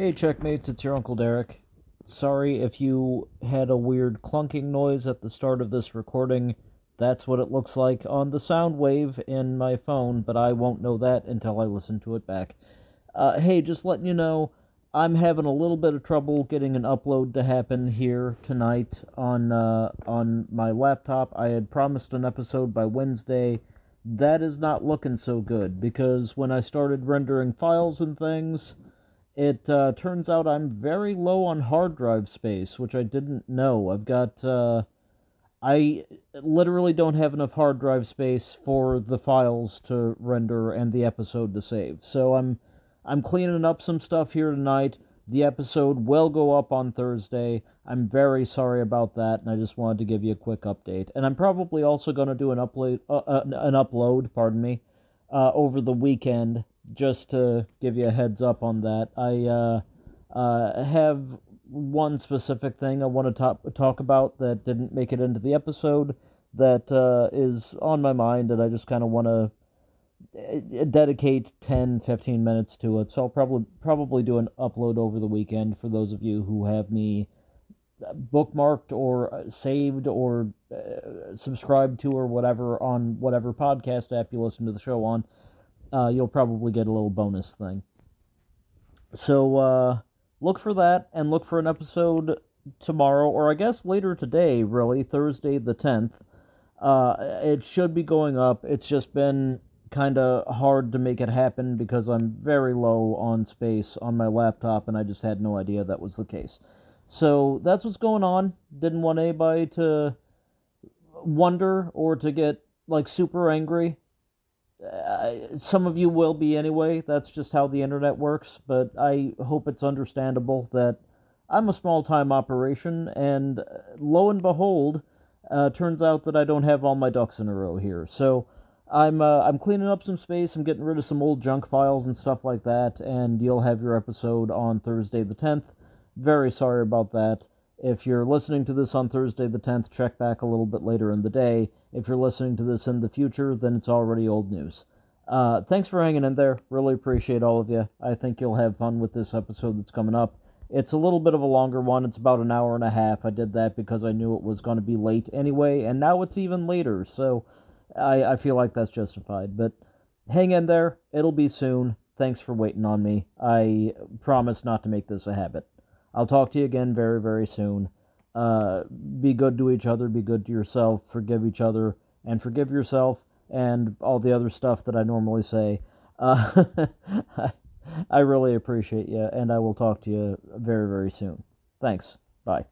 Hey, checkmates, it's your Uncle Derek. Sorry if you had a weird clunking noise at the start of this recording. That's what it looks like on the sound wave in my phone, but I won't know that until I listen to it back. Uh, hey, just letting you know, I'm having a little bit of trouble getting an upload to happen here tonight on uh, on my laptop. I had promised an episode by Wednesday. That is not looking so good because when I started rendering files and things, it uh, turns out I'm very low on hard drive space, which I didn't know. I've got uh, I literally don't have enough hard drive space for the files to render and the episode to save. So I'm I'm cleaning up some stuff here tonight. The episode will go up on Thursday. I'm very sorry about that, and I just wanted to give you a quick update. And I'm probably also going to do an upload, uh, uh, an upload, pardon me, uh, over the weekend, just to give you a heads up on that. I uh, uh, have one specific thing I want to talk talk about that didn't make it into the episode that uh, is on my mind, and I just kind of want to dedicate 10 15 minutes to it so i'll probably probably do an upload over the weekend for those of you who have me bookmarked or saved or uh, subscribed to or whatever on whatever podcast app you listen to the show on uh, you'll probably get a little bonus thing so uh, look for that and look for an episode tomorrow or i guess later today really thursday the 10th uh, it should be going up it's just been kind of hard to make it happen because I'm very low on space on my laptop and I just had no idea that was the case. So that's what's going on. Didn't want anybody to wonder or to get like super angry. Uh, some of you will be anyway. That's just how the internet works. But I hope it's understandable that I'm a small time operation, and uh, lo and behold, uh, turns out that I don't have all my ducks in a row here. So I'm uh, I'm cleaning up some space. I'm getting rid of some old junk files and stuff like that, and you'll have your episode on Thursday the 10th. Very sorry about that. If you're listening to this on Thursday the 10th, check back a little bit later in the day. If you're listening to this in the future, then it's already old news. Uh, thanks for hanging in there. Really appreciate all of you. I think you'll have fun with this episode that's coming up. It's a little bit of a longer one. It's about an hour and a half. I did that because I knew it was going to be late anyway, and now it's even later. So I, I feel like that's justified. But hang in there. It'll be soon. Thanks for waiting on me. I promise not to make this a habit. I'll talk to you again very, very soon. Uh, be good to each other, be good to yourself, forgive each other, and forgive yourself, and all the other stuff that I normally say. Uh, I really appreciate you, and I will talk to you very, very soon. Thanks. Bye.